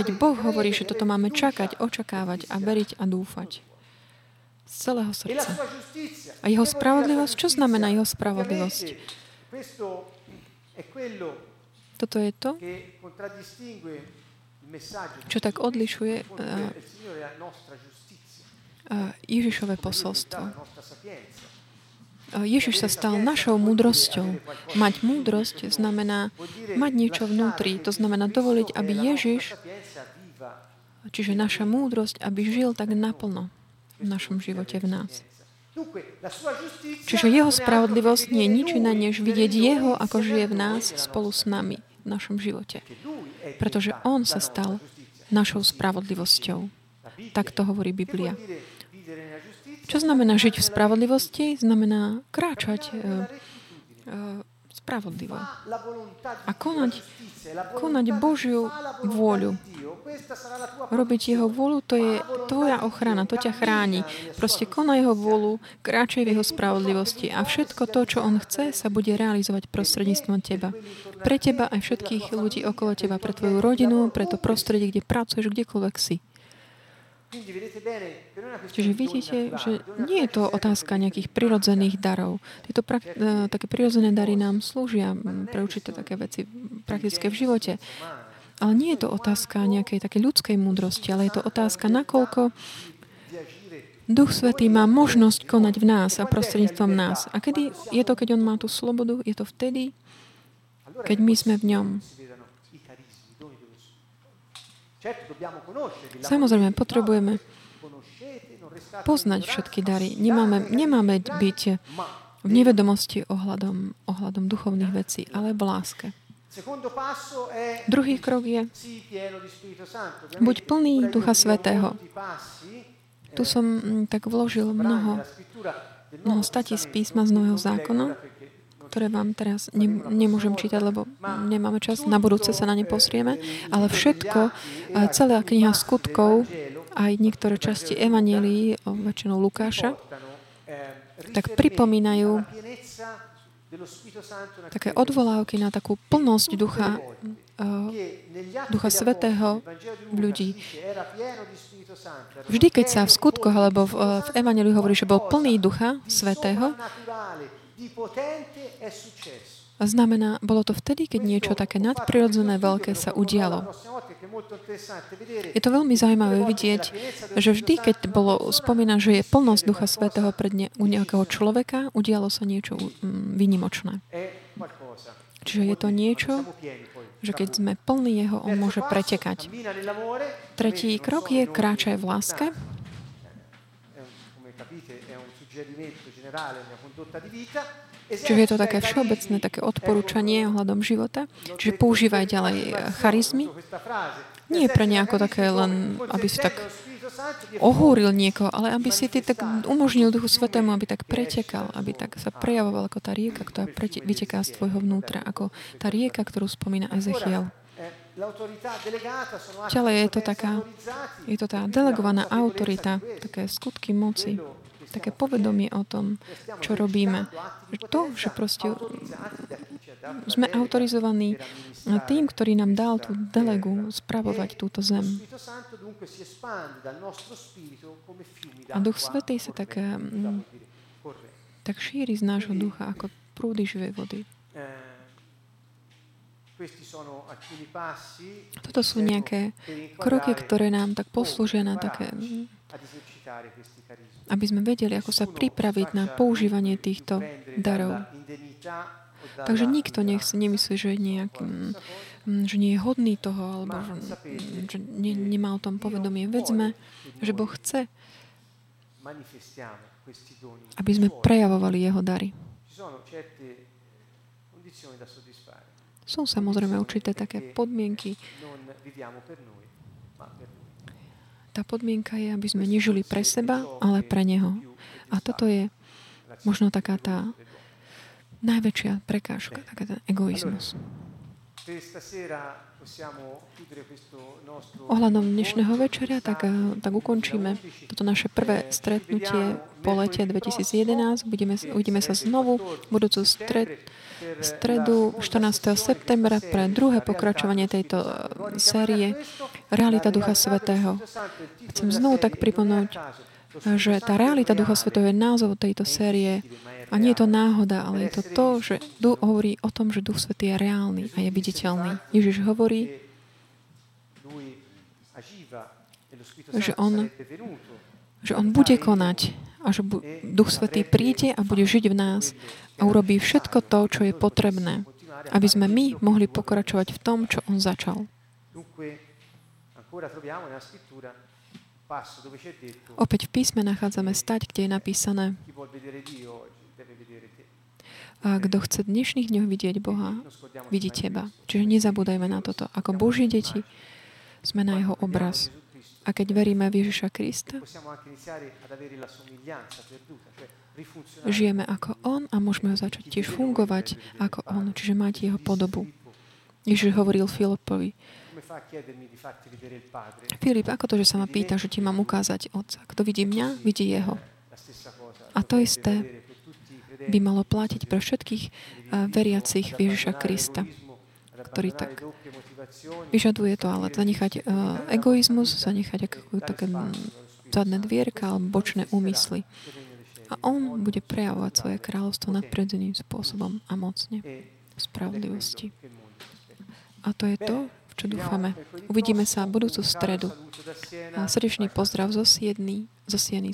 Keď Boh hovorí, že toto máme čakať, očakávať a veriť a dúfať z celého srdca. A jeho spravodlivosť, čo znamená jeho spravodlivosť? Toto je to, čo tak odlišuje uh, Ježišové posolstvo. Ježiš sa stal našou múdrosťou. Mať múdrosť znamená mať niečo vnútri. To znamená dovoliť, aby Ježiš, čiže naša múdrosť, aby žil tak naplno v našom živote v nás. Čiže jeho spravodlivosť nie je nič iné, než vidieť jeho, ako žije v nás spolu s nami v našom živote. Pretože on sa stal našou spravodlivosťou. Tak to hovorí Biblia. Čo znamená žiť v spravodlivosti? Znamená kráčať uh, uh, spravodlivo. A konať, konať Božiu vôľu. Robiť Jeho vôľu, to je tvoja ochrana, to ťa chráni. Proste konaj Jeho vôľu, kráčaj v Jeho spravodlivosti a všetko to, čo On chce, sa bude realizovať prostredníctvom teba. Pre teba aj všetkých ľudí okolo teba, pre tvoju rodinu, pre to prostredie, kde pracuješ, kdekoľvek si. Čiže vidíte, že nie je to otázka nejakých prirodzených darov. Tieto prak- e, také prirodzené dary nám slúžia pre určité také veci praktické v živote. Ale nie je to otázka nejakej také ľudskej múdrosti, ale je to otázka, nakoľko Duch Svetý má možnosť konať v nás a prostredníctvom nás. A kedy je to, keď On má tú slobodu? Je to vtedy, keď my sme v ňom. Samozrejme, potrebujeme poznať všetky dary. Nemáme, nemáme byť v nevedomosti ohľadom, ohľadom duchovných vecí, ale v láske. Druhý krok je buď plný Ducha Svetého. Tu som mm, tak vložil mnoho, mnoho statí z písma z Nového zákona, ktoré vám teraz ne, nemôžem čítať, lebo nemáme čas. Na budúce sa na ne posrieme. Ale všetko, celá kniha skutkov, aj niektoré časti Evanielii, väčšinou Lukáša, tak pripomínajú také odvolávky na takú plnosť ducha, ducha svetého v ľudí. Vždy, keď sa v skutkoch alebo v, v Evangeliu hovorí, že bol plný ducha svetého, znamená, bolo to vtedy, keď niečo také nadprirodzené veľké sa udialo. Je to veľmi zaujímavé vidieť, že vždy, keď bolo spomínané, že je plnosť Ducha Svetého pred ne, u nejakého človeka, udialo sa niečo vynimočné. Čiže je to niečo, že keď sme plní Jeho, On môže pretekať. Tretí krok je kráčaj v láske. Čiže je to také všeobecné také odporúčanie ohľadom života. Čiže používaj ďalej eh, charizmy. Nie pre nejako také len, aby si tak ohúril niekoho, ale aby si ty tak umožnil Duchu Svetému, aby tak pretekal, aby tak sa prejavoval ako tá rieka, ktorá vyteká z tvojho vnútra, ako tá rieka, ktorú spomína Ezechiel. Ďalej je to taká, je to tá delegovaná autorita, také skutky moci, také povedomie o tom, čo robíme. To, že proste sme autorizovaní tým, ktorý nám dal tú delegu spravovať túto zem. A Duch Svetý sa tak, mm, tak šíri z nášho ducha ako prúdy živej vody. Toto sú nejaké kroky, ktoré nám tak poslúžia na také aby sme vedeli, ako sa pripraviť na používanie týchto darov. Takže nikto nech si nemyslí, že, nejaký, mm, že nie je hodný toho, alebo že, že ne, nemá o tom povedomie. Vedzme, že Boh chce, aby sme prejavovali Jeho dary. Sú samozrejme určité také podmienky, tá podmienka je, aby sme nežili pre seba, ale pre Neho. A toto je možno taká tá najväčšia prekážka, taká ten egoizmus. Ohľadom dnešného večera, tak, eh, tak ukončíme toto naše prvé stretnutie po lete 2011. Budeme, uvidíme sa znovu budúcu stred, stredu 14. septembra pre druhé pokračovanie tejto eh, série Realita Ducha Svetého. Chcem znovu tak pripomenúť, že tá realita Ducha Svetého je názov tejto série a nie je to náhoda, ale je to to, že Duch hovorí o tom, že Duch Svetý je reálny a je viditeľný. Ježiš hovorí, že on, že on bude konať a že Duch Svetý príde a bude žiť v nás a urobí všetko to, čo je potrebné, aby sme my mohli pokračovať v tom, čo On začal. Opäť v písme nachádzame stať, kde je napísané a kto chce dnešných dňoch vidieť Boha, vidí Teba. Čiže nezabúdajme na toto. Ako Boží deti sme na Jeho obraz. A keď veríme v Ježiša Krista, žijeme ako On a môžeme začať tiež fungovať ako On, čiže mať jeho podobu. Ježiš hovoril Filipovi, Filip, ako to, že sa ma pýta, že ti mám ukázať Otca? Kto vidí mňa, vidí Jeho. A to isté by malo platiť pre všetkých veriacich Ježiša Krista, ktorý tak vyžaduje to, ale zanechať uh, egoizmus, zanechať také zadné dvierka alebo bočné úmysly. A on bude prejavovať svoje kráľovstvo nadprirodzeným spôsobom a mocne spravodlivosti. A to je to, v čo dúfame. Uvidíme sa budúcu stredu. A srdečný pozdrav zo Siedny, zo Sieny